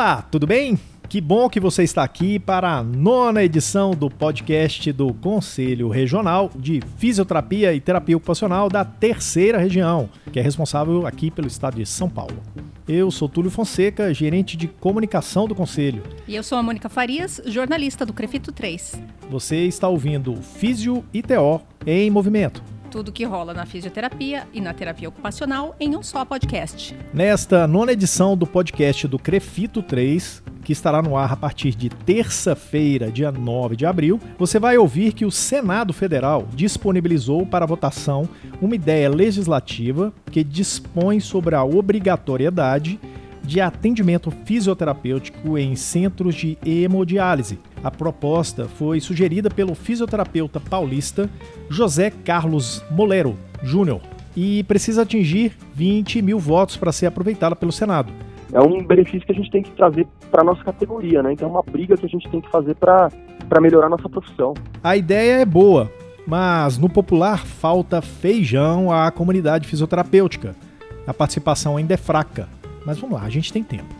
Olá, tudo bem? Que bom que você está aqui para a nona edição do podcast do Conselho Regional de Fisioterapia e Terapia Ocupacional da Terceira Região, que é responsável aqui pelo estado de São Paulo. Eu sou Túlio Fonseca, gerente de comunicação do Conselho. E eu sou a Mônica Farias, jornalista do Crefito 3. Você está ouvindo Físio e TO em movimento tudo que rola na fisioterapia e na terapia ocupacional em um só podcast. Nesta nona edição do podcast do Crefito 3, que estará no ar a partir de terça-feira, dia 9 de abril, você vai ouvir que o Senado Federal disponibilizou para votação uma ideia legislativa que dispõe sobre a obrigatoriedade de atendimento fisioterapêutico em centros de hemodiálise. A proposta foi sugerida pelo fisioterapeuta paulista José Carlos Molero Júnior e precisa atingir 20 mil votos para ser aproveitada pelo Senado. É um benefício que a gente tem que trazer para a nossa categoria, né? Então é uma briga que a gente tem que fazer para melhorar nossa profissão. A ideia é boa, mas no popular falta feijão à comunidade fisioterapêutica. A participação ainda é fraca. Mas vamos lá, a gente tem tempo.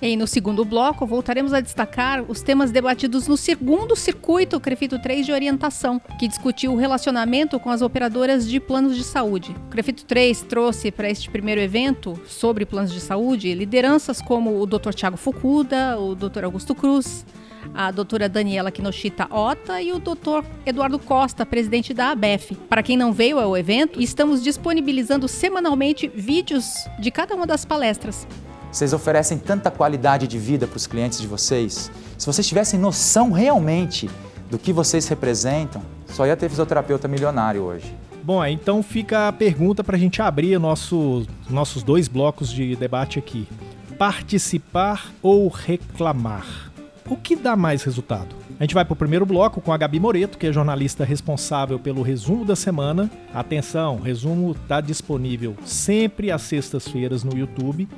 E no segundo bloco, voltaremos a destacar os temas debatidos no segundo circuito Crefito 3 de orientação, que discutiu o relacionamento com as operadoras de planos de saúde. O Crefito 3 trouxe para este primeiro evento sobre planos de saúde lideranças como o Dr. Tiago Fukuda, o Dr. Augusto Cruz, a doutora Daniela Kinoshita Ota e o doutor Eduardo Costa, presidente da ABEF. Para quem não veio ao evento, estamos disponibilizando semanalmente vídeos de cada uma das palestras. Vocês oferecem tanta qualidade de vida para os clientes de vocês. Se vocês tivessem noção realmente do que vocês representam, só ia ter fisioterapeuta milionário hoje. Bom, então fica a pergunta para a gente abrir nosso, nossos dois blocos de debate aqui. Participar ou reclamar? O que dá mais resultado? A gente vai para o primeiro bloco com a Gabi Moreto, que é jornalista responsável pelo resumo da semana. Atenção, resumo está disponível sempre às sextas-feiras no YouTube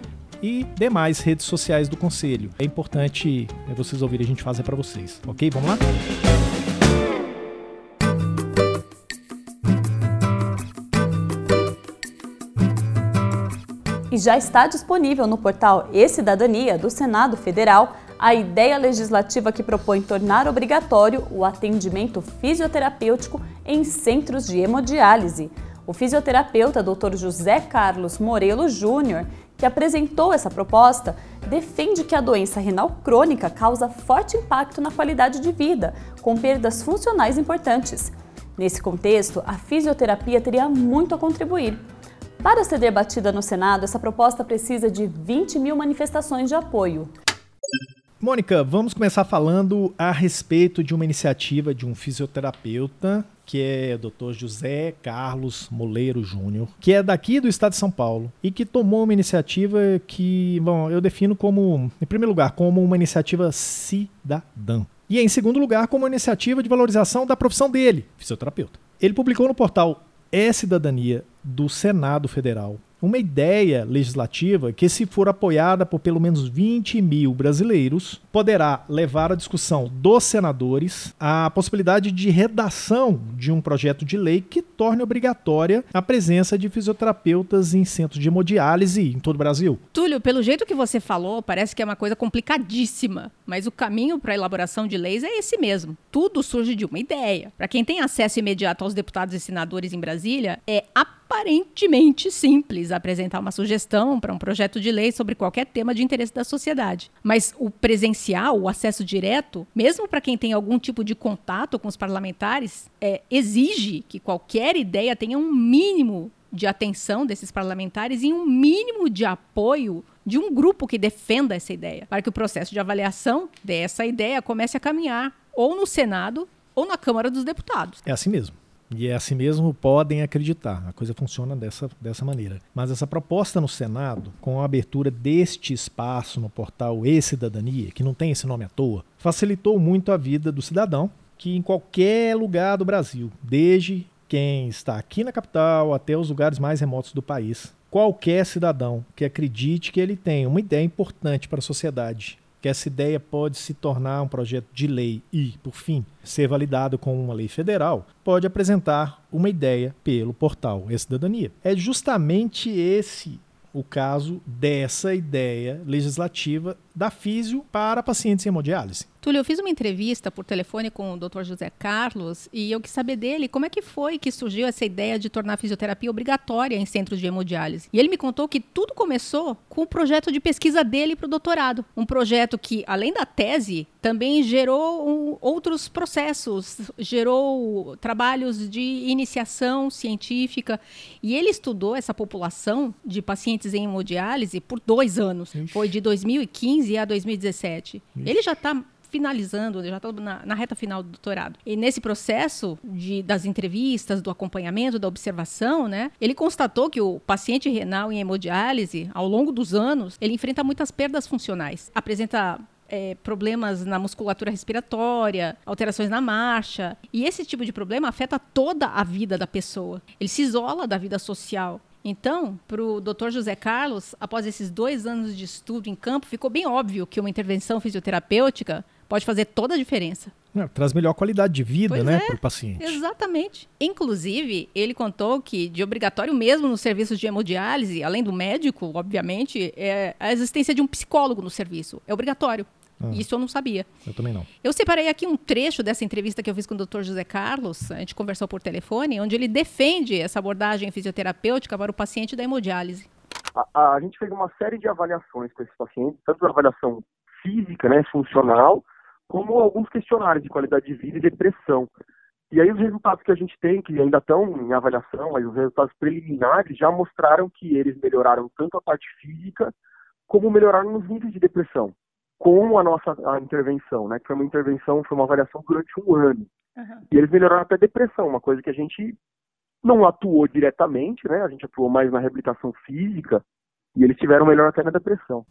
e demais redes sociais do Conselho. É importante é, vocês ouvirem, a gente fazer para vocês, ok? Vamos lá? E já está disponível no portal E-Cidadania do Senado Federal a ideia legislativa que propõe tornar obrigatório o atendimento fisioterapêutico em centros de hemodiálise. O fisioterapeuta Dr. José Carlos Morelo Júnior, que apresentou essa proposta, defende que a doença renal crônica causa forte impacto na qualidade de vida, com perdas funcionais importantes. Nesse contexto, a fisioterapia teria muito a contribuir. Para ser debatida no Senado, essa proposta precisa de 20 mil manifestações de apoio. Mônica, vamos começar falando a respeito de uma iniciativa de um fisioterapeuta que é o Dr. José Carlos Moleiro Júnior, que é daqui do estado de São Paulo e que tomou uma iniciativa que, bom, eu defino como, em primeiro lugar, como uma iniciativa cidadã. E em segundo lugar, como uma iniciativa de valorização da profissão dele, fisioterapeuta. Ele publicou no portal É Cidadania do Senado Federal uma ideia legislativa que, se for apoiada por pelo menos 20 mil brasileiros, poderá levar à discussão dos senadores a possibilidade de redação de um projeto de lei que torne obrigatória a presença de fisioterapeutas em centros de hemodiálise em todo o Brasil. Túlio, pelo jeito que você falou, parece que é uma coisa complicadíssima, mas o caminho para a elaboração de leis é esse mesmo. Tudo surge de uma ideia. Para quem tem acesso imediato aos deputados e senadores em Brasília, é apenas aparentemente simples apresentar uma sugestão para um projeto de lei sobre qualquer tema de interesse da sociedade. Mas o presencial, o acesso direto, mesmo para quem tem algum tipo de contato com os parlamentares, é, exige que qualquer ideia tenha um mínimo de atenção desses parlamentares e um mínimo de apoio de um grupo que defenda essa ideia, para que o processo de avaliação dessa ideia comece a caminhar ou no Senado ou na Câmara dos Deputados. É assim mesmo. E é assim mesmo, podem acreditar. A coisa funciona dessa, dessa maneira. Mas essa proposta no Senado, com a abertura deste espaço no portal E-Cidadania, que não tem esse nome à toa, facilitou muito a vida do cidadão que em qualquer lugar do Brasil, desde quem está aqui na capital até os lugares mais remotos do país, qualquer cidadão que acredite que ele tem uma ideia importante para a sociedade que essa ideia pode se tornar um projeto de lei e, por fim, ser validado como uma lei federal, pode apresentar uma ideia pelo portal E-Cidadania. É justamente esse o caso dessa ideia legislativa da físio para pacientes em hemodiálise. Túlio, eu fiz uma entrevista por telefone com o Dr. José Carlos e eu quis saber dele como é que foi que surgiu essa ideia de tornar a fisioterapia obrigatória em centros de hemodiálise. E ele me contou que tudo começou com o projeto de pesquisa dele para o doutorado. Um projeto que, além da tese, também gerou um, outros processos, gerou trabalhos de iniciação científica. E ele estudou essa população de pacientes em hemodiálise por dois anos. Ixi. Foi de 2015 a 2017. Ixi. Ele já está finalizando, já estou na, na, reta final do doutorado. E nesse processo de, das entrevistas, do acompanhamento, da observação, né, ele constatou que o paciente renal em hemodiálise, ao longo dos anos, ele enfrenta muitas perdas funcionais. Apresenta é, problemas na musculatura respiratória, alterações na marcha. E esse tipo de problema afeta toda a vida da pessoa. Ele se isola da vida social. Então, para o Dr. José Carlos, após esses dois anos de estudo em campo, ficou bem óbvio que uma intervenção fisioterapêutica pode fazer toda a diferença. É, traz melhor qualidade de vida, pois né, é, para o paciente. Exatamente. Inclusive, ele contou que de obrigatório mesmo nos serviços de hemodiálise, além do médico, obviamente, é a existência de um psicólogo no serviço. É obrigatório. Ah, Isso eu não sabia. Eu também não. Eu separei aqui um trecho dessa entrevista que eu fiz com o Dr. José Carlos, a gente conversou por telefone, onde ele defende essa abordagem fisioterapêutica para o paciente da hemodiálise. A, a, a gente fez uma série de avaliações com esse paciente, tanto a avaliação física, né, funcional, como alguns questionários de qualidade de vida e depressão. E aí os resultados que a gente tem, que ainda estão em avaliação, mas os resultados preliminares já mostraram que eles melhoraram tanto a parte física como melhoraram nos níveis de depressão com a nossa a intervenção, né? Que foi uma intervenção, foi uma avaliação durante um ano. Uhum. E eles melhoraram até depressão, uma coisa que a gente não atuou diretamente, né? A gente atuou mais na reabilitação física e eles tiveram melhor até na depressão.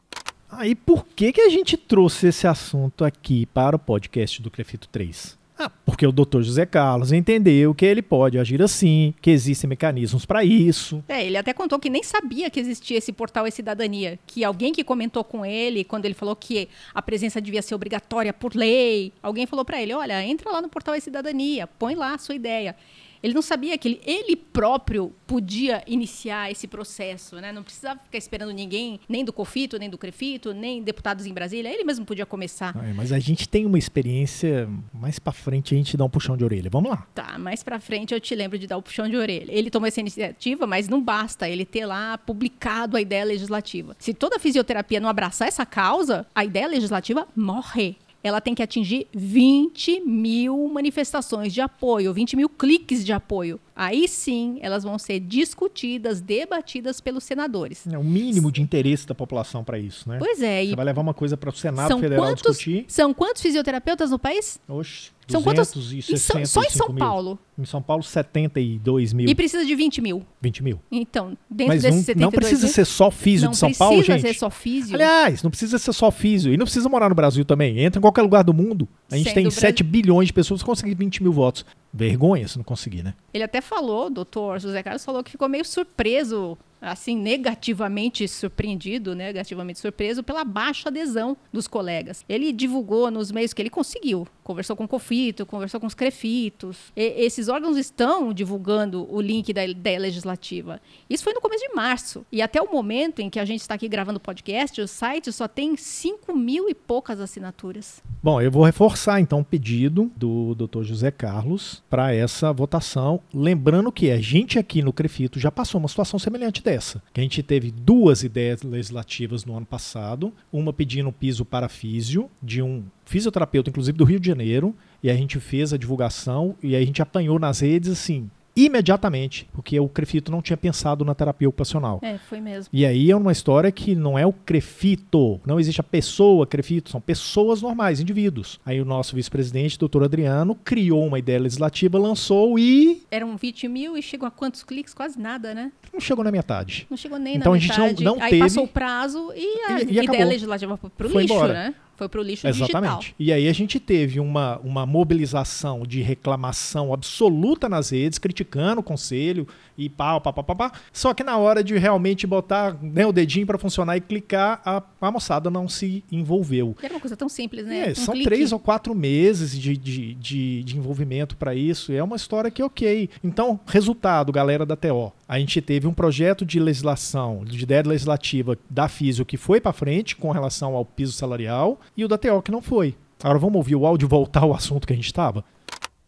Aí, ah, por que, que a gente trouxe esse assunto aqui para o podcast do Crefito 3? Ah, porque o doutor José Carlos entendeu que ele pode agir assim, que existem mecanismos para isso. É, ele até contou que nem sabia que existia esse portal e cidadania, que alguém que comentou com ele quando ele falou que a presença devia ser obrigatória por lei, alguém falou para ele, olha, entra lá no portal e cidadania, põe lá a sua ideia. Ele não sabia que ele, ele, próprio podia iniciar esse processo, né? Não precisava ficar esperando ninguém, nem do COFITO, nem do CREFITO, nem deputados em Brasília. Ele mesmo podia começar. É, mas a gente tem uma experiência mais para frente a gente dá um puxão de orelha. Vamos lá. Tá, mais para frente eu te lembro de dar o um puxão de orelha. Ele tomou essa iniciativa, mas não basta ele ter lá publicado a ideia legislativa. Se toda a fisioterapia não abraçar essa causa, a ideia legislativa morre ela tem que atingir 20 mil manifestações de apoio, 20 mil cliques de apoio. Aí sim, elas vão ser discutidas, debatidas pelos senadores. É o mínimo de interesse da população para isso, né? Pois é. Você vai levar uma coisa para o Senado Federal quantos, discutir. São quantos fisioterapeutas no país? Oxe. São quantos? E só, só em São mil. Paulo? Em São Paulo, 72 mil. E precisa de 20 mil. 20 mil. Então, dentro Mas desses um, 72 Não precisa mil, ser só físio de São Paulo, gente. Não precisa ser só físio. Aliás, não precisa ser só físio. E não precisa morar no Brasil também. Entra em qualquer lugar do mundo. A gente Sendo tem 7 bilhões de pessoas, conseguir 20 mil votos. Vergonha se não conseguir, né? Ele até falou, doutor José Carlos falou que ficou meio surpreso assim, negativamente surpreendido, negativamente surpreso pela baixa adesão dos colegas. Ele divulgou nos meios que ele conseguiu, conversou com o Cofito, conversou com os Crefitos. E, esses órgãos estão divulgando o link da ideia legislativa. Isso foi no começo de março. E até o momento em que a gente está aqui gravando o podcast, o site só tem 5 mil e poucas assinaturas. Bom, eu vou reforçar então o pedido do Dr. José Carlos para essa votação. Lembrando que a gente aqui no Crefito já passou uma situação semelhante dessa. Que a gente teve duas ideias legislativas no ano passado, uma pedindo piso para físio de um fisioterapeuta, inclusive do Rio de Janeiro, e a gente fez a divulgação e a gente apanhou nas redes assim, imediatamente, porque o Crefito não tinha pensado na terapia ocupacional. É, foi mesmo. E aí é uma história que não é o Crefito, não existe a pessoa Crefito, são pessoas normais, indivíduos. Aí o nosso vice-presidente, doutor Adriano, criou uma ideia legislativa, lançou e... Eram 20 mil e chegou a quantos cliques? Quase nada, né? Não chegou na metade. Não chegou nem então, na metade. Então a gente não, não aí teve... passou o prazo e a e, e ideia legislativa foi pro foi lixo, embora. né? Foi para o lixo Exatamente. digital. E aí a gente teve uma, uma mobilização de reclamação absoluta nas redes, criticando o conselho e pau, pá, pá, pá, pá. Só que na hora de realmente botar né, o dedinho para funcionar e clicar, a, a moçada não se envolveu. Era uma coisa tão simples, né? É, Um são clique. três ou quatro meses de, de, de, de envolvimento para isso. É uma história que, ok. Então, resultado, galera da TO. A gente teve um projeto de legislação, de ideia legislativa da Físio que foi para frente com relação ao piso salarial e o da TO que não foi. Agora vamos ouvir o áudio e voltar ao assunto que a gente estava?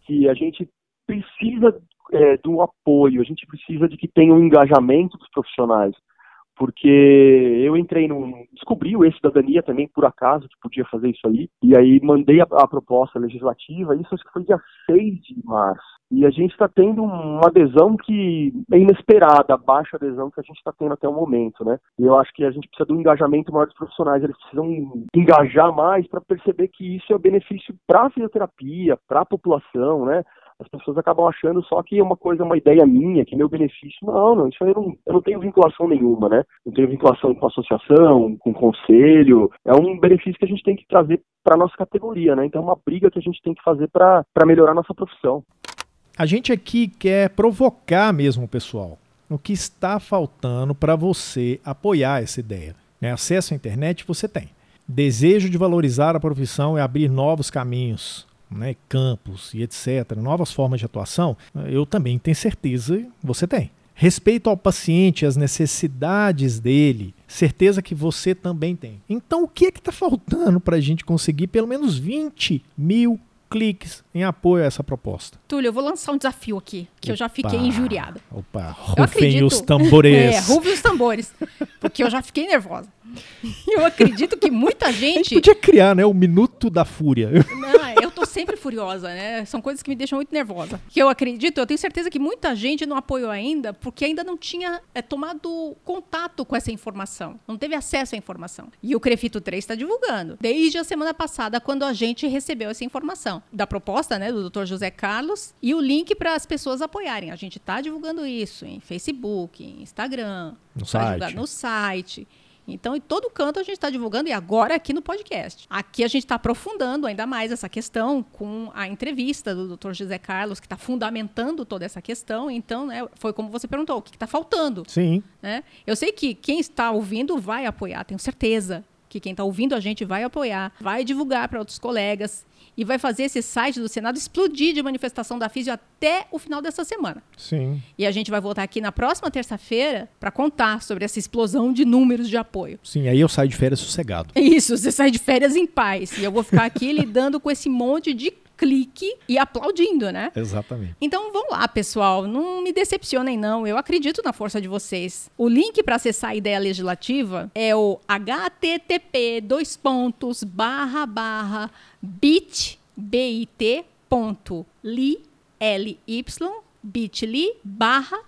que a gente precisa é, do apoio, a gente precisa de que tenha um engajamento dos profissionais, porque eu entrei no descobri o e-cidadania também por acaso que podia fazer isso aí e aí mandei a, a proposta legislativa, isso acho que foi dia 6 de março. E a gente está tendo uma adesão que é inesperada, a baixa adesão que a gente está tendo até o momento, né? E eu acho que a gente precisa um engajamento maior dos profissionais, eles precisam engajar mais para perceber que isso é benefício para a fisioterapia, para a população, né? As pessoas acabam achando só que é uma coisa, uma ideia minha, que meu benefício. Não, não, isso eu não, eu não tenho vinculação nenhuma, né? Não tenho vinculação com associação, com conselho. É um benefício que a gente tem que trazer para nossa categoria, né? Então é uma briga que a gente tem que fazer para melhorar a nossa profissão. A gente aqui quer provocar mesmo o pessoal. O que está faltando para você apoiar essa ideia? Né? Acesso à internet você tem. Desejo de valorizar a profissão e abrir novos caminhos, né? campos e etc., novas formas de atuação, eu também tenho certeza você tem. Respeito ao paciente, às necessidades dele, certeza que você também tem. Então, o que é que está faltando para a gente conseguir pelo menos 20 mil cliques em apoio a essa proposta? Túlio, eu vou lançar um desafio aqui, que eu já fiquei Opa. injuriada. Opa, rufem acredito. os tambores. É, rufem os tambores. Porque eu já fiquei nervosa. Eu acredito que muita gente podia criar, né, o minuto da fúria. Não, eu tô sempre furiosa, né? São coisas que me deixam muito nervosa. Que eu acredito, eu tenho certeza que muita gente não apoiou ainda, porque ainda não tinha é, tomado contato com essa informação. Não teve acesso à informação. E o Crefito 3 está divulgando. Desde a semana passada, quando a gente recebeu essa informação. Da proposta, né, do Dr. José Carlos, e o link para as pessoas apoiarem. A gente tá divulgando isso em Facebook, em Instagram, No site. no site. Então, em todo canto a gente está divulgando e agora aqui no podcast. Aqui a gente está aprofundando ainda mais essa questão com a entrevista do Dr. José Carlos, que está fundamentando toda essa questão. Então, né, foi como você perguntou, o que está faltando? Sim. né? Eu sei que quem está ouvindo vai apoiar, tenho certeza que quem está ouvindo a gente vai apoiar, vai divulgar para outros colegas e vai fazer esse site do Senado explodir de manifestação da Físio até o final dessa semana. Sim. E a gente vai voltar aqui na próxima terça-feira para contar sobre essa explosão de números de apoio. Sim, aí eu saio de férias sossegado. Isso, você sai de férias em paz. E eu vou ficar aqui lidando com esse monte de clique e aplaudindo, né? Exatamente. Então vamos lá, pessoal. Não me decepcionem, não. Eu acredito na força de vocês. O link para acessar a ideia legislativa é o http dois pontos barra barra bit bit ponto li ly bit.ly barra.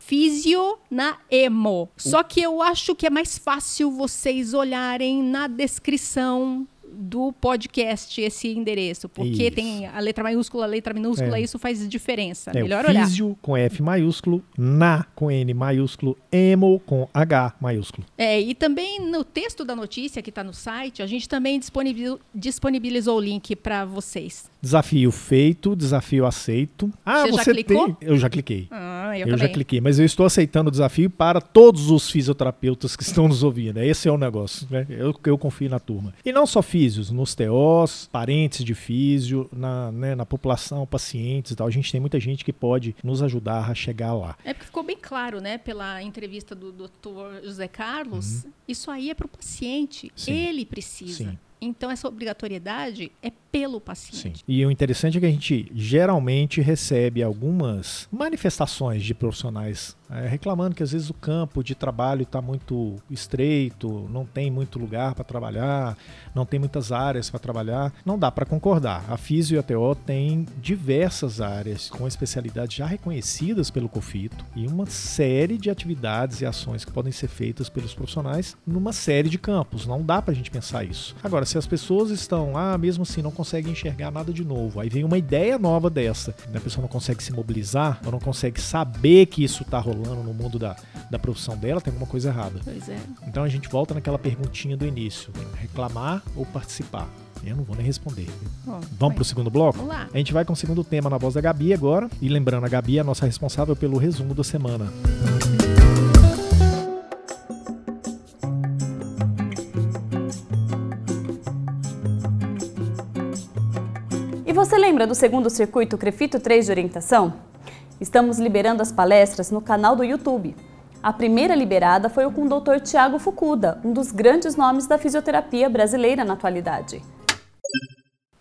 Só que eu acho que é mais fácil vocês olharem na descrição do podcast esse endereço, porque Isso. tem a letra maiúscula, a letra minúscula, É. isso faz diferença. É Melhor olhar. físio com F maiúsculo, na com N maiúsculo, emo com H maiúsculo. É, e também no texto da notícia que está no site, a gente também disponibil- disponibilizou o link para vocês. Desafio feito, desafio aceito. Ah, Você já você clicou? tem. Eu já cliquei. Ah, eu, Eu, também. já cliquei, mas eu estou aceitando o desafio para todos os fisioterapeutas que estão nos ouvindo. Esse é o negócio, né? Eu, eu confio na turma. E não só físios, nos TOs, parentes de físio, na, né, na população, pacientes e tal. A gente tem muita gente que pode nos ajudar a chegar lá. É porque ficou bem claro, né, pela entrevista do Dr. José Carlos, isso aí é para o paciente. Uhum. Sim. Ele precisa. Sim. Então essa obrigatoriedade é pelo paciente. Sim. E o interessante é que a gente geralmente recebe algumas manifestações de profissionais eh, reclamando que às vezes o campo de trabalho está muito estreito, não tem muito lugar para trabalhar, não tem muitas áreas para trabalhar. Não dá para concordar. A Físio e a TO têm diversas áreas com especialidades já reconhecidas pelo COFITO e uma série de atividades e ações que podem ser feitas pelos profissionais numa série de campos. Não dá para a gente pensar isso. Agora, se as pessoas estão lá, mesmo assim, não conseguem enxergar nada de novo, aí vem uma ideia nova dessa, né? a pessoa não consegue se mobilizar, ou não consegue saber que isso está rolando atuando no mundo da, da profissão dela, tem alguma coisa errada. Pois é. Então a gente volta naquela perguntinha do início: reclamar ou participar? Eu não vou nem responder. Bom, Vamos para o segundo bloco? Vamos lá. A gente vai com o segundo tema na voz da Gabi agora. E lembrando, a Gabi é a nossa responsável pelo resumo da semana. E você lembra do segundo circuito Crefito 3 de orientação? Estamos liberando as palestras no canal do YouTube. A primeira liberada foi o com o Dr. Tiago Fukuda, um dos grandes nomes da fisioterapia brasileira na atualidade.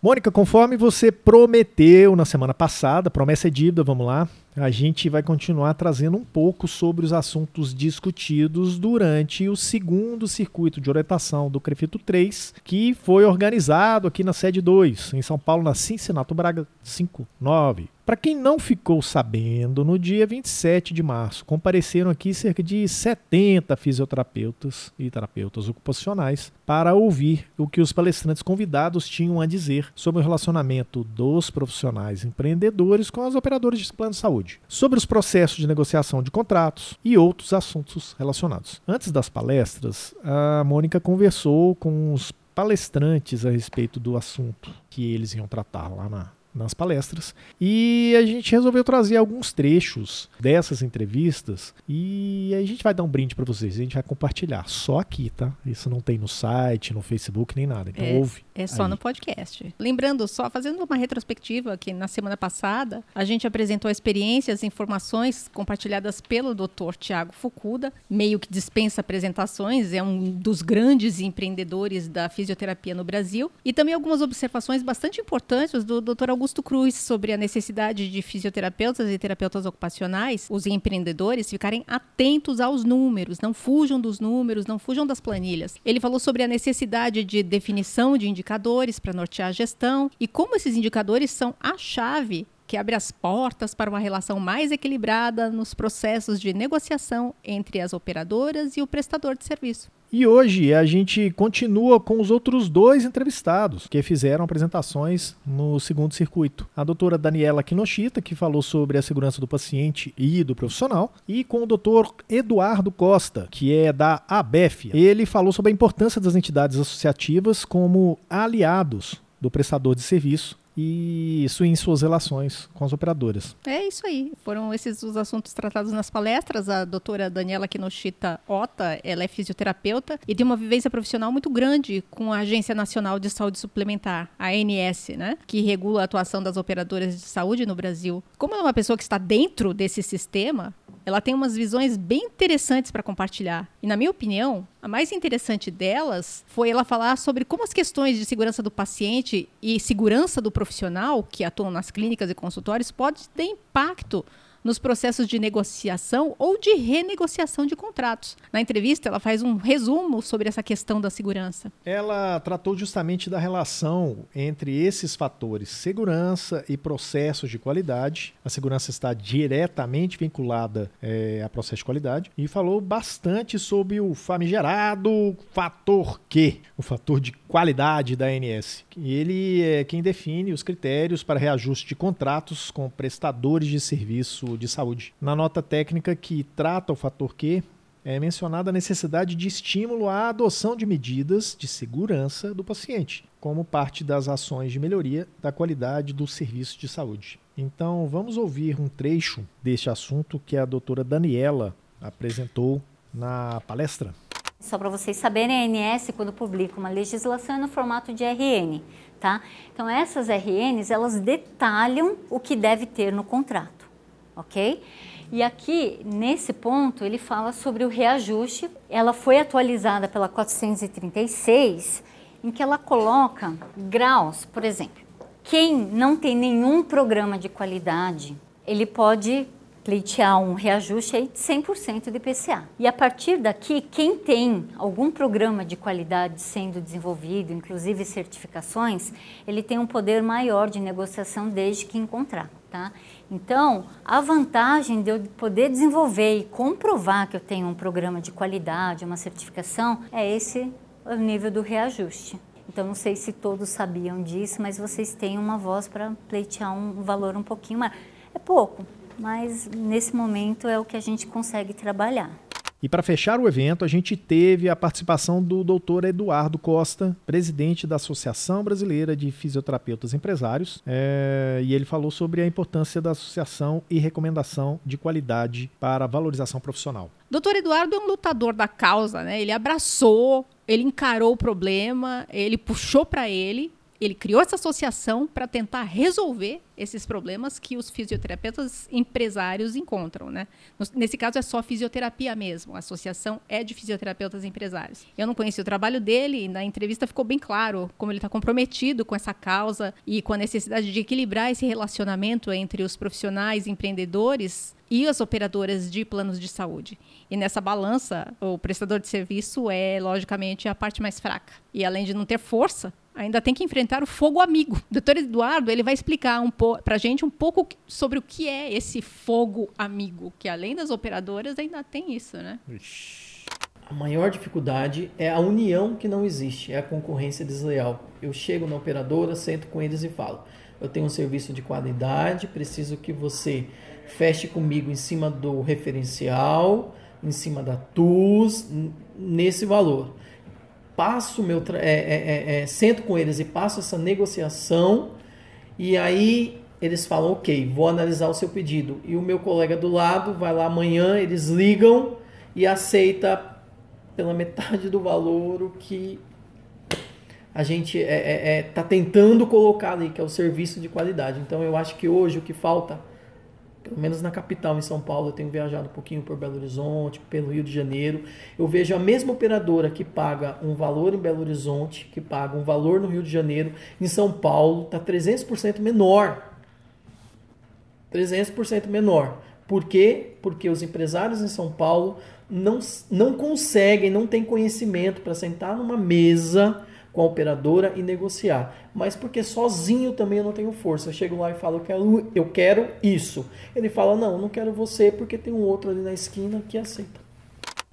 Mônica, conforme você prometeu na semana passada, promessa é dívida, vamos lá. A gente vai continuar trazendo um pouco sobre os assuntos discutidos durante o segundo circuito de orientação do Crefito 3, que foi organizado aqui na sede 2, em São Paulo, na Cincinnati Braga 59. Para quem não ficou sabendo, no dia 27 de março compareceram aqui cerca de 70 fisioterapeutas e terapeutas ocupacionais para ouvir o que os palestrantes convidados tinham a dizer sobre o relacionamento dos profissionais empreendedores com os operadores de plano de saúde, sobre os processos de negociação de contratos e outros assuntos relacionados. Antes das palestras, a Mônica conversou com os palestrantes a respeito do assunto que eles iam tratar lá na nas palestras. E a gente resolveu trazer alguns trechos dessas entrevistas e a gente vai dar um brinde para vocês, a gente vai compartilhar só aqui, tá? Isso não tem no site, no Facebook nem nada. Então É, ouve. É só aí. no podcast. Lembrando, só fazendo uma retrospectiva, que na semana passada a gente apresentou experiências e informações compartilhadas pelo Dr. Tiago Fukuda, meio que dispensa apresentações, é um dos grandes empreendedores da fisioterapia no Brasil, e também algumas observações bastante importantes do Dr. Augusto Cruz sobre a necessidade de fisioterapeutas e terapeutas ocupacionais, os empreendedores, ficarem atentos aos números, não fujam dos números, não fujam das planilhas. Ele falou sobre a necessidade de definição de indicadores para nortear a gestão e como esses indicadores são a chave que abre as portas para uma relação mais equilibrada nos processos de negociação entre as operadoras e o prestador de serviço. E hoje a gente continua com os outros dois entrevistados que fizeram apresentações no segundo circuito. A doutora Daniela Kinoshita, que falou sobre a segurança do paciente e do profissional, e com o doutor Eduardo Costa, que é da ABEF. Ele falou sobre a importância das entidades associativas como aliados do prestador de serviço e isso em suas relações com as operadoras. É isso aí. Foram esses os assuntos tratados nas palestras. A doutora Daniela Kinoshita Ota, ela é fisioterapeuta e tem uma vivência profissional muito grande com a Agência Nacional de Saúde Suplementar, a ANS, né? Que regula a atuação das operadoras de saúde no Brasil. Como ela é uma pessoa que está dentro desse sistema, ela tem umas visões bem interessantes para compartilhar. E, na minha opinião, a mais interessante delas foi ela falar sobre como as questões de segurança do paciente e segurança do profissional que atuam nas clínicas e consultórios podem ter impacto nos processos de negociação ou de renegociação de contratos. Na entrevista, ela faz um resumo sobre essa questão da segurança. Ela tratou justamente da relação entre esses fatores, segurança e processos de qualidade. A segurança está diretamente vinculada eh, a processo de qualidade e falou bastante sobre o famigerado fator Q, o fator de qualidade da ANS. Ele é quem define os critérios para reajuste de contratos com prestadores de serviço de saúde. Na nota técnica que trata o fator Q, é mencionada a necessidade de estímulo à adoção de medidas de segurança do paciente, como parte das ações de melhoria da qualidade do serviço de saúde. Então, vamos ouvir um trecho deste assunto que a doutora Daniela apresentou na palestra. Só para vocês saberem, a ANS, quando publica uma legislação, é no formato de RN, tá? Então, essas RNs, elas detalham o que deve ter no contrato, ok? E aqui, nesse ponto, ele fala sobre o reajuste. Ela foi atualizada pela 436, em que ela coloca graus, por exemplo. Quem não tem nenhum programa de qualidade, ele pode pleitear um reajuste aí de 100% de IPCA. E a partir daqui, quem tem algum programa de qualidade sendo desenvolvido, inclusive certificações, ele tem um poder maior de negociação desde que encontrar, tá? Então, a vantagem de eu poder desenvolver e comprovar que eu tenho um programa de qualidade, uma certificação, é esse o nível do reajuste. Então, não sei se todos sabiam disso, mas vocês têm uma voz para pleitear um valor um pouquinho maior. É pouco, mas nesse momento é o que a gente consegue trabalhar. E para fechar o evento, a gente teve a participação do Dr. Eduardo Costa, presidente da Associação Brasileira de Fisioterapeutas Empresários, é, e ele falou sobre a importância da associação e recomendação de qualidade para valorização profissional. Doutor Eduardo é um lutador da causa, né? Ele abraçou, ele encarou o problema, ele puxou para ele ele criou essa associação para tentar resolver esses problemas que os fisioterapeutas empresários encontram, né? Nesse caso é só fisioterapia mesmo. A associação é de fisioterapeutas empresários. Eu não conheci o trabalho dele e na entrevista ficou bem claro como ele está comprometido com essa causa e com a necessidade de equilibrar esse relacionamento entre os profissionais empreendedores e as operadoras de planos de saúde. E nessa balança, o prestador de serviço é, logicamente, a parte mais fraca. E além de não ter força, ainda tem que enfrentar o fogo amigo. O doutor Eduardo ele vai explicar um para a gente um pouco sobre o que é esse fogo amigo, que além das operadoras ainda tem isso, né? A maior dificuldade é a união que não existe, é a concorrência desleal. Eu chego na operadora, sento com eles e falo: eu tenho um serviço de qualidade, preciso que você feche comigo em cima do referencial, em cima da TUS, nesse valor passo meu é, é, é, é, sento com eles e passo essa negociação e aí eles falam ok vou analisar o seu pedido. E o meu colega do lado vai lá amanhã eles ligam e aceita pela metade do valor o que a gente está é, é, tentando colocar ali que é o serviço de qualidade. Então eu acho que hoje o que falta pelo menos na capital, em São Paulo, eu tenho viajado um pouquinho por Belo Horizonte, pelo Rio de Janeiro. Eu vejo a mesma operadora que paga um valor em Belo Horizonte, que paga um valor no Rio de Janeiro, em São Paulo, está 300% menor. 300% menor. Por quê? Porque os empresários em São Paulo não, não conseguem, não têm conhecimento para sentar numa mesa com a operadora e negociar. Mas porque sozinho também eu não tenho força. Eu chego lá e falo, eu quero, eu quero isso. Ele fala, não, não quero você porque tem um outro ali na esquina que aceita.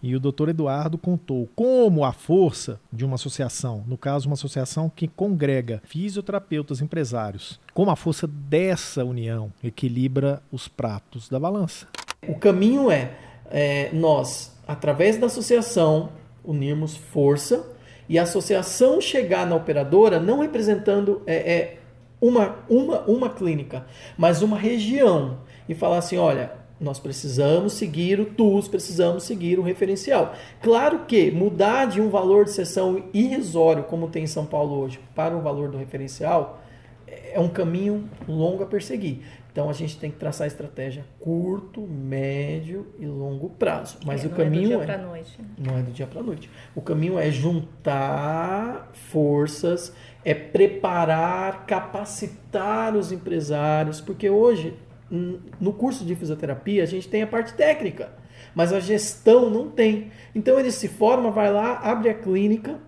E o doutor Eduardo contou como a força de uma associação, no caso, uma associação que congrega fisioterapeutas empresários, como a força dessa união equilibra os pratos da balança. O caminho é, é nós, através da associação, unirmos força e a associação chegar na operadora não representando é, é uma, uma, uma clínica, mas uma região e falar assim, olha, nós precisamos seguir o TUS, precisamos seguir o referencial. Claro que mudar de um valor de sessão irrisório, como tem em São Paulo hoje, para o valor do referencial, é um caminho longo a perseguir. Então a gente tem que traçar estratégia curto, médio e longo prazo. Mas é, o caminho é, do é noite, né? não é do dia para noite. O caminho é juntar forças, é preparar, capacitar os empresários, porque hoje no curso de fisioterapia a gente tem a parte técnica, mas a gestão não tem. Então ele se forma, vai lá, abre a clínica,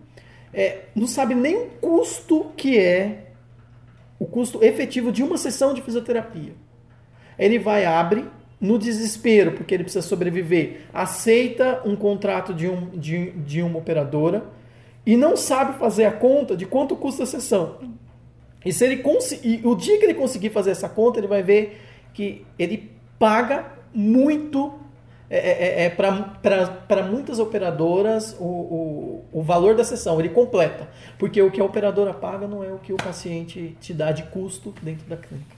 é, não sabe nem o custo que é o custo efetivo de uma sessão de fisioterapia. Ele vai, abre, no desespero, porque ele precisa sobreviver, aceita um contrato de, um, de, de uma operadora e não sabe fazer a conta de quanto custa a sessão. E se ele conseguir, o dia que ele conseguir fazer essa conta, ele vai ver que ele paga muito é, é, é, é para muitas operadoras o, o, o valor da sessão, ele completa. Porque o que a operadora paga não é o que o paciente te dá de custo dentro da clínica.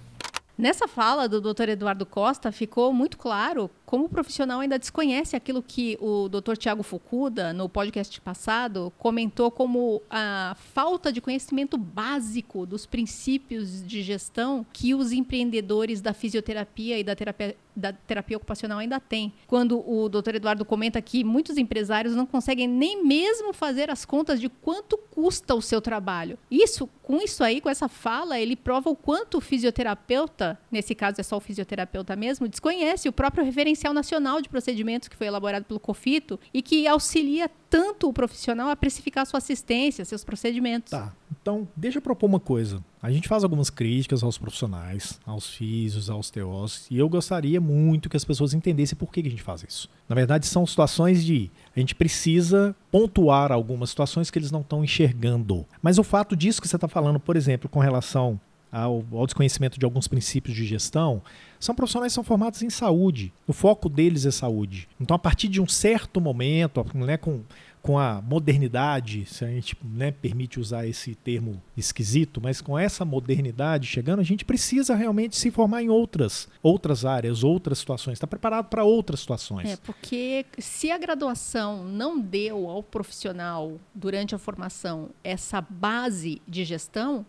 Nessa fala do Dr. Eduardo Costa, ficou muito claro como o profissional ainda desconhece aquilo que o Dr. Tiago Fukuda, no podcast passado, comentou como a falta de conhecimento básico dos princípios de gestão que os empreendedores da fisioterapia e da terapia, da terapia ocupacional ainda têm. Quando o Dr. Eduardo comenta que muitos empresários não conseguem nem mesmo fazer as contas de quanto custa o seu trabalho. Isso, com isso aí, com essa fala, ele prova o quanto o fisioterapeuta, nesse caso é só o fisioterapeuta mesmo, desconhece o próprio referencial nacional de procedimentos que foi elaborado pelo COFITO e que auxilia tanto o profissional a precificar sua assistência, seus procedimentos. Tá. Então, deixa eu propor uma coisa. A gente faz algumas críticas aos profissionais, aos físicos, aos teóricos, e eu gostaria muito que as pessoas entendessem por que a gente faz isso. Na verdade, são situações de a gente precisa pontuar algumas situações que eles não estão enxergando. Mas o fato disso que você está falando, por exemplo, com relação ao, ao desconhecimento de alguns princípios de gestão, são profissionais que são formados em saúde. O foco deles é saúde. Então, a partir de um certo momento, né, com com a modernidade, se a gente né, permite usar esse termo esquisito, mas com essa modernidade chegando, a gente precisa realmente se formar em outras, outras áreas, outras situações, estar tá preparado para outras situações. É, porque se a graduação não deu ao profissional durante a formação essa base de gestão,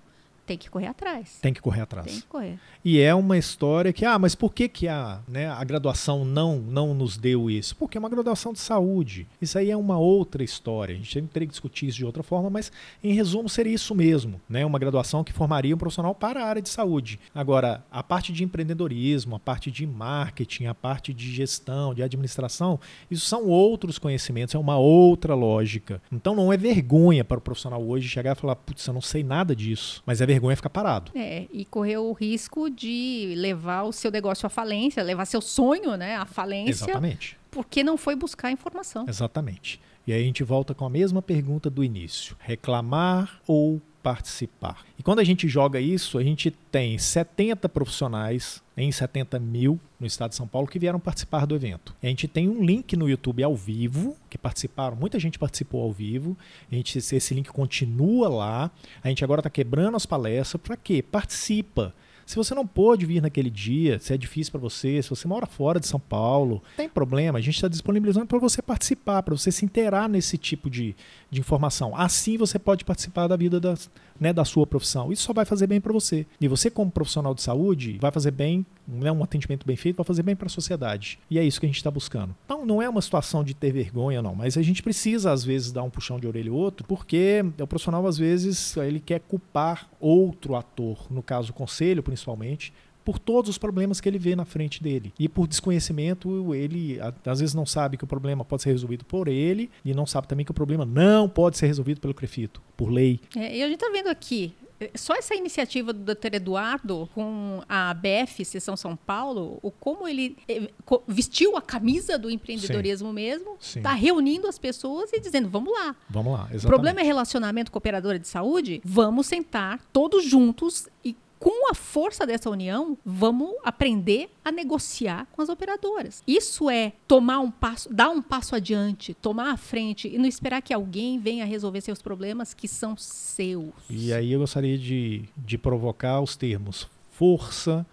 tem que correr atrás. Tem que correr atrás. Tem que correr. E é uma história que, ah, mas por que, que a, né, a graduação não, não nos deu isso? Porque é uma graduação de saúde. Isso aí é uma outra história. A gente teria que discutir isso de outra forma, mas em resumo seria isso mesmo. Né? Uma graduação que formaria um profissional para a área de saúde. Agora, a parte de empreendedorismo, a parte de marketing, a parte de gestão, de administração, isso são outros conhecimentos, é uma outra lógica. Então não é vergonha para o profissional hoje chegar e falar, putz, eu não sei nada disso. Mas é vergonha ficar parado. É, e correr o risco de levar o seu negócio à falência, levar seu sonho né, à falência. Exatamente. Porque não foi buscar informação. Exatamente. E aí a gente volta com a mesma pergunta do início: reclamar ou participar? E quando a gente joga isso, a gente tem 70 profissionais em 70 mil no estado de São Paulo que vieram participar do evento. A gente tem um link no YouTube ao vivo, que participaram, muita gente participou ao vivo. A gente, esse link continua lá. A gente agora está quebrando as palestras. Para quê? Participa. Se você não pôde vir naquele dia, se é difícil para você, se você mora fora de São Paulo, tem problema. A gente está disponibilizando para você participar, para você se inteirar nesse tipo de, de informação. Assim você pode participar da vida das, né, da sua profissão. Isso só vai fazer bem para você. E você, como profissional de saúde, vai fazer bem, né, um atendimento bem feito, vai fazer bem para a sociedade. E é isso que a gente está buscando. Então, não é uma situação de ter vergonha, não, mas a gente precisa, às vezes, dar um puxão de orelha ou outro, porque o profissional, às vezes, ele quer culpar outro ator, no caso, o conselho, principalmente, por todos os problemas que ele vê na frente dele. E por desconhecimento, ele às vezes não sabe que o problema pode ser resolvido por ele e não sabe também que o problema não pode ser resolvido pelo Crefito, por lei. É, e a gente está vendo aqui, é, só essa iniciativa do Dr. Eduardo com a ABF, Seção São Paulo, o como ele é, vestiu a camisa do empreendedorismo Sim. mesmo, está reunindo as pessoas e dizendo, vamos lá. Vamos lá, exatamente. O problema é relacionamento com a operadora de saúde? Vamos sentar todos juntos e com a força dessa união, vamos aprender a negociar com as operadoras. Isso é tomar um passo, dar um passo adiante, tomar a frente e não esperar que alguém venha resolver seus problemas que são seus. E aí eu gostaria de, de provocar os termos força,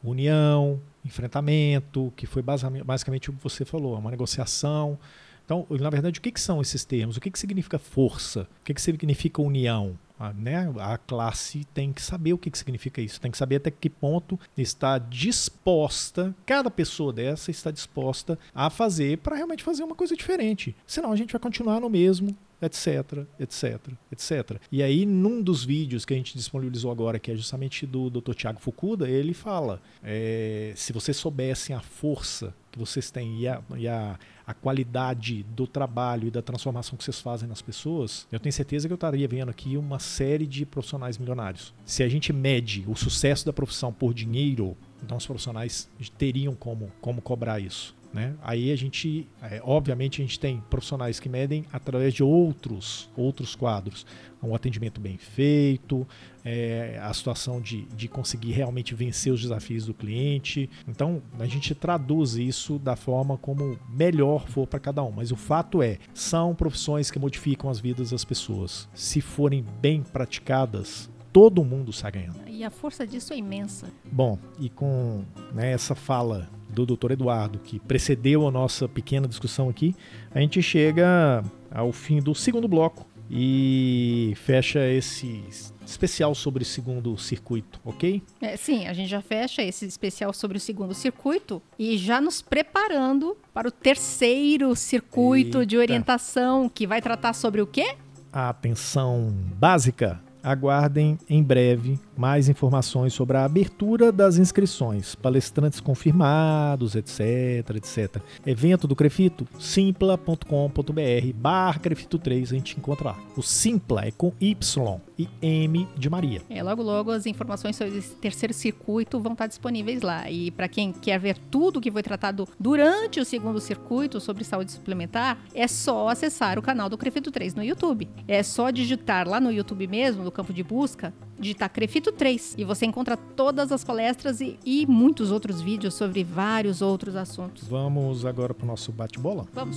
união, enfrentamento, que foi basicamente, o que você falou, uma negociação. Então, na verdade, o que, que são esses termos? O que, que significa força? O que, que significa união? A, né, a classe tem que saber o que, que significa isso, tem que saber até que ponto está disposta, cada pessoa dessa está disposta a fazer para realmente fazer uma coisa diferente. Senão a gente vai continuar no mesmo, etc, etc, etc. E aí, num dos vídeos que a gente disponibilizou agora, que é justamente do Dr. Tiago Fukuda, ele fala: é, se vocês soubessem a força que vocês têm e a, e a a qualidade do trabalho e da transformação que vocês fazem nas pessoas, eu tenho certeza que eu estaria vendo aqui uma série de profissionais milionários. Se a gente mede o sucesso da profissão por dinheiro, então os profissionais teriam como, como cobrar isso. Né? Aí a gente, é, obviamente, a gente tem profissionais que medem através de outros, outros quadros. Um atendimento bem feito, é, a situação de, de conseguir realmente vencer os desafios do cliente. Então, a gente traduz isso da forma como melhor for para cada um. Mas o fato é, são profissões que modificam as vidas das pessoas. Se forem bem praticadas, todo mundo sai ganhando. E a força disso é imensa. Bom, e com né, essa fala do Dr. Eduardo, que precedeu a nossa pequena discussão aqui, a gente chega ao fim do segundo bloco e fecha esse especial sobre o segundo circuito, ok? É, sim, a gente já fecha esse especial sobre o segundo circuito e já nos preparando para o terceiro circuito Eita. de orientação, que vai tratar sobre o quê? A atenção básica aguardem em breve mais informações sobre a abertura das inscrições, palestrantes confirmados, etc, etc. Evento do Crefito, simpla.com.br barra Crefito 3, a gente encontra lá. O Simpla é com Y e M de Maria. É, logo logo as informações sobre esse terceiro circuito vão estar disponíveis lá. E para quem quer ver tudo que foi tratado durante o segundo circuito sobre saúde suplementar, é só acessar o canal do Crefito 3 no YouTube. É só digitar lá no YouTube mesmo, no campo de busca, digitar Crefito 3 e você encontra todas as palestras e, e muitos outros vídeos sobre vários outros assuntos. Vamos agora para o nosso bate-bola? Vamos.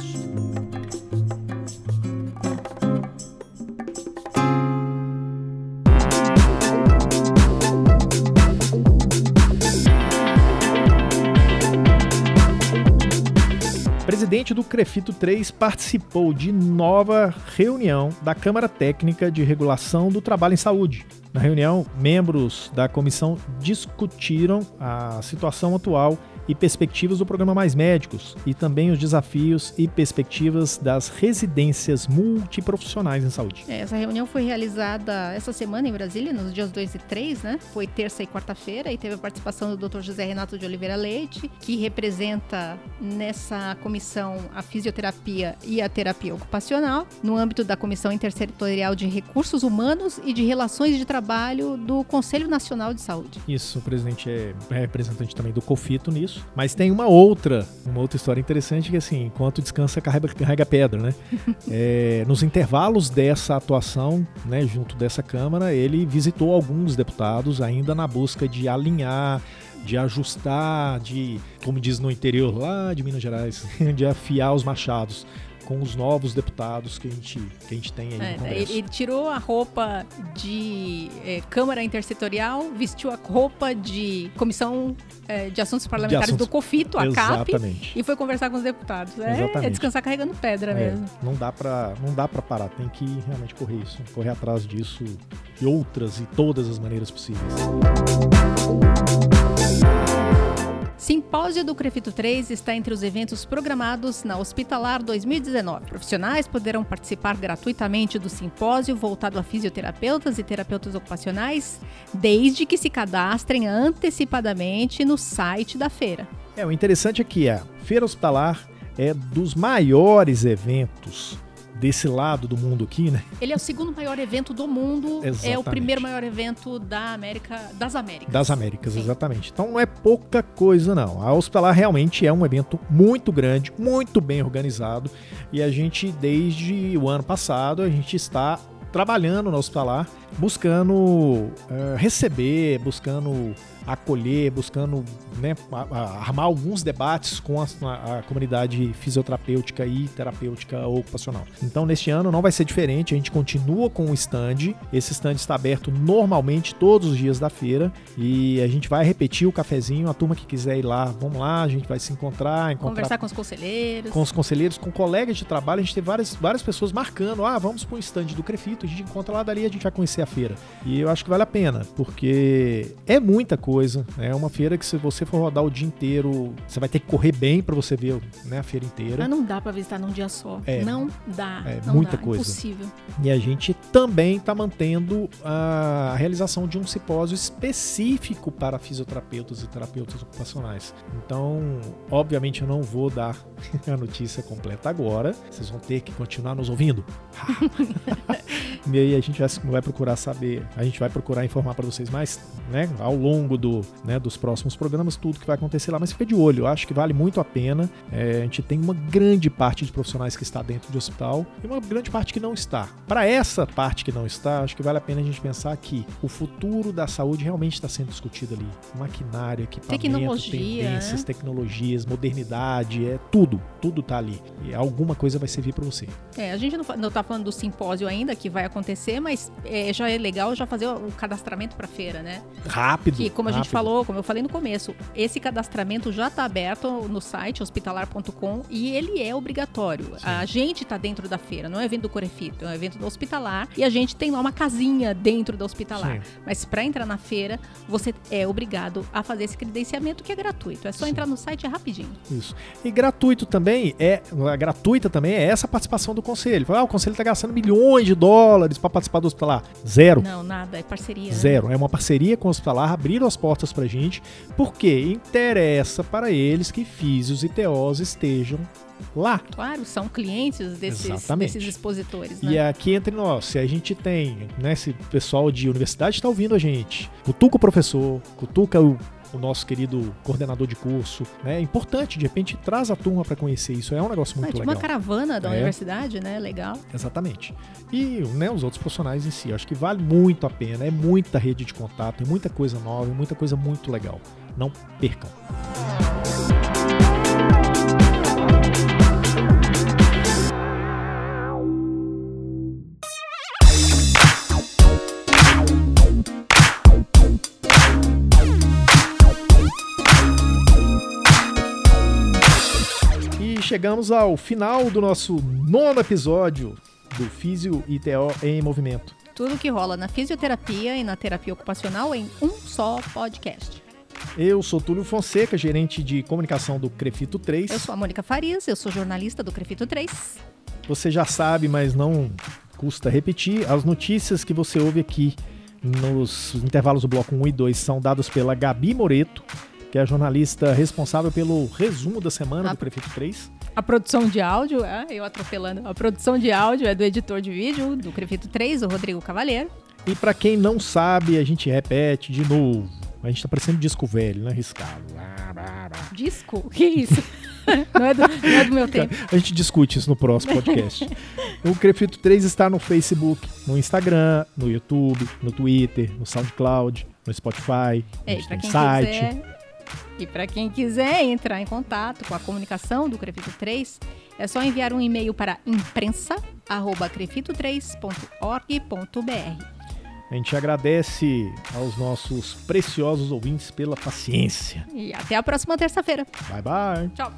Presidente do Crefito 3 participou de nova reunião da Câmara Técnica de Regulação do Trabalho em Saúde. Na reunião, membros da comissão discutiram a situação atual e perspectivas do programa Mais Médicos e também os desafios e perspectivas das residências multiprofissionais em saúde. É, essa reunião foi realizada essa semana em Brasília, nos dias 2 e 3, né? Foi terça e quarta-feira e teve a participação do Dr. José Renato de Oliveira Leite, que representa nessa comissão a fisioterapia e a terapia ocupacional, no âmbito da Comissão Intersetorial de Recursos Humanos e de Relações de Trabalho do Conselho Nacional de Saúde. Isso, o presidente é representante também do COFITO nisso isso. Mas tem uma outra, uma outra história interessante que assim, enquanto descansa carrega, carrega pedra, né? é, nos intervalos dessa atuação, né, junto dessa Câmara, ele visitou alguns deputados ainda na busca de alinhar de ajustar, de, como diz no interior lá de Minas Gerais, de afiar os machados com os novos deputados que a gente, que a gente tem aí é, no Congresso. Ele tirou a roupa de é, Câmara Intersetorial, vestiu a roupa de Comissão é, de Assuntos Parlamentares de assuntos... do COFITO, a. CAP, e foi conversar com os deputados. É, é descansar carregando pedra é, mesmo. Não dá para não dá para parar, tem que realmente correr isso, correr atrás disso de outras e todas as maneiras possíveis. Simpósio do Crefito 3 está entre os eventos programados na Hospitalar 2019. Profissionais poderão participar gratuitamente do simpósio voltado a fisioterapeutas e terapeutas ocupacionais, desde que se cadastrem antecipadamente no site da feira. É, o interessante é que a Feira Hospitalar é dos maiores eventos desse lado do mundo aqui, né? Ele é o segundo maior evento do mundo, exatamente. é o primeiro maior evento da América, das Américas. Das Américas, Sim. exatamente. Então não é pouca coisa não. A Hospitalar realmente é um evento muito grande, muito bem organizado e a gente desde o ano passado a gente está trabalhando na Hospitalar, buscando uh, receber, buscando acolher, buscando né, armar alguns debates com a, a, a, comunidade fisioterapêutica e terapêutica ocupacional. Então, neste ano não vai ser diferente, a gente continua com o stand. Esse stand está aberto normalmente todos os dias da feira e a gente vai repetir o cafezinho. A turma que quiser ir lá, vamos lá, a gente vai se encontrar, encontrar conversar com os conselheiros, com os conselheiros, com colegas de trabalho. A gente tem várias, várias pessoas marcando: ah, vamos para o stand do Crefito, a gente encontra lá dali, a gente vai conhecer a feira. E eu acho que vale a pena, porque é muita coisa coisa. É uma feira que se você for rodar o dia inteiro, você vai ter que correr bem para você ver né, a feira inteira. Mas não dá para visitar num dia só. É, não dá. É não muita dá, coisa. Impossível. E a gente também está mantendo a realização de um simpósio específico para fisioterapeutas e terapeutas ocupacionais. Então, obviamente, eu não vou dar a notícia completa agora. Vocês vão ter que continuar nos ouvindo. e aí a gente vai procurar saber, a gente vai procurar informar para vocês mais, né, ao longo do, né, dos próximos programas, tudo que vai acontecer lá. Mas fica de olho, eu acho que vale muito a pena. É, a gente tem uma grande parte de profissionais que está dentro do hospital e uma grande parte que não está. Para essa parte que não está, acho que vale a pena a gente pensar que o futuro da saúde realmente está sendo discutido ali. Maquinário, equipamento, Tecnologia, tendências, né? tecnologias, modernidade, é tudo, tudo tá ali. E alguma coisa vai servir para você. É, a gente não, não tá falando do simpósio ainda, que vai acontecer, mas é, já é legal já fazer o, cadastramento para feira, né? Rápido. Que, como rápido. a gente falou, como eu falei no começo, esse cadastramento já está aberto no site hospitalar.com e ele é obrigatório. Sim. A gente está dentro da feira, não é evento do Corefito, é um evento do hospitalar e a gente tem lá uma casinha dentro da hospitalar. Sim. Mas para entrar na feira, você é obrigado a fazer esse credenciamento que é gratuito. É só Sim. entrar no site é rapidinho. Isso. E gratuito também é, gratuita também é essa participação do conselho. Ah, o conselho está gastando milhões de dólares para participar do hospitalar. Zero. Não, nada, é parceria. Né? Zero. Né? É uma parceria com o hospitalar, abriram as portas pra gente, porque interessa para eles que físios e TOs estejam lá. Claro, são clientes desses, desses expositores. Né? E aqui entre nós, se a gente tem, né, esse pessoal de universidade está ouvindo a gente, cutuca o professor, cutuca o o nosso querido coordenador de curso. Né? É importante, de repente, traz a turma para conhecer isso. É um negócio muito Ah, tipo legal. uma caravana da É. universidade, né? Legal. Exatamente. E né, os outros profissionais em si. Eu acho que vale muito a pena. É muita rede de contato, é muita coisa nova, é muita coisa muito legal. Não percam. Chegamos ao final do nosso nono episódio do Físio e TO em Movimento. Tudo que rola na fisioterapia e na terapia ocupacional em um só podcast. Eu sou Túlio Fonseca, gerente de comunicação do Crefito 3. Eu sou a Mônica Farias, eu sou jornalista do Crefito 3. Você já sabe, mas não custa repetir, as notícias que você ouve aqui nos intervalos do bloco 1 e 2 são dadas pela Gabi Moreto, que é a jornalista responsável pelo resumo da semana Ah. do Crefito 3. A produção de áudio, ah, eu atropelando. A produção de áudio é do editor de vídeo do Crefito 3, o Rodrigo Cavalheiro. E para quem não sabe, a gente repete de novo. A gente tá parecendo disco velho, né? Riscado. Disco? Que isso? não, é do, não é do meu tempo. A gente discute isso no próximo podcast. o Crefito 3 está no Facebook, no Instagram, no YouTube, no Twitter, no SoundCloud, no Spotify, É, no quem site. quiser, e para quem quiser entrar em contato com a comunicação do Crefito 3, é só enviar um e-mail para imprensa@crefito3.org.br. A gente agradece aos nossos preciosos ouvintes pela paciência. E até a próxima terça-feira. Bye bye. Tchau.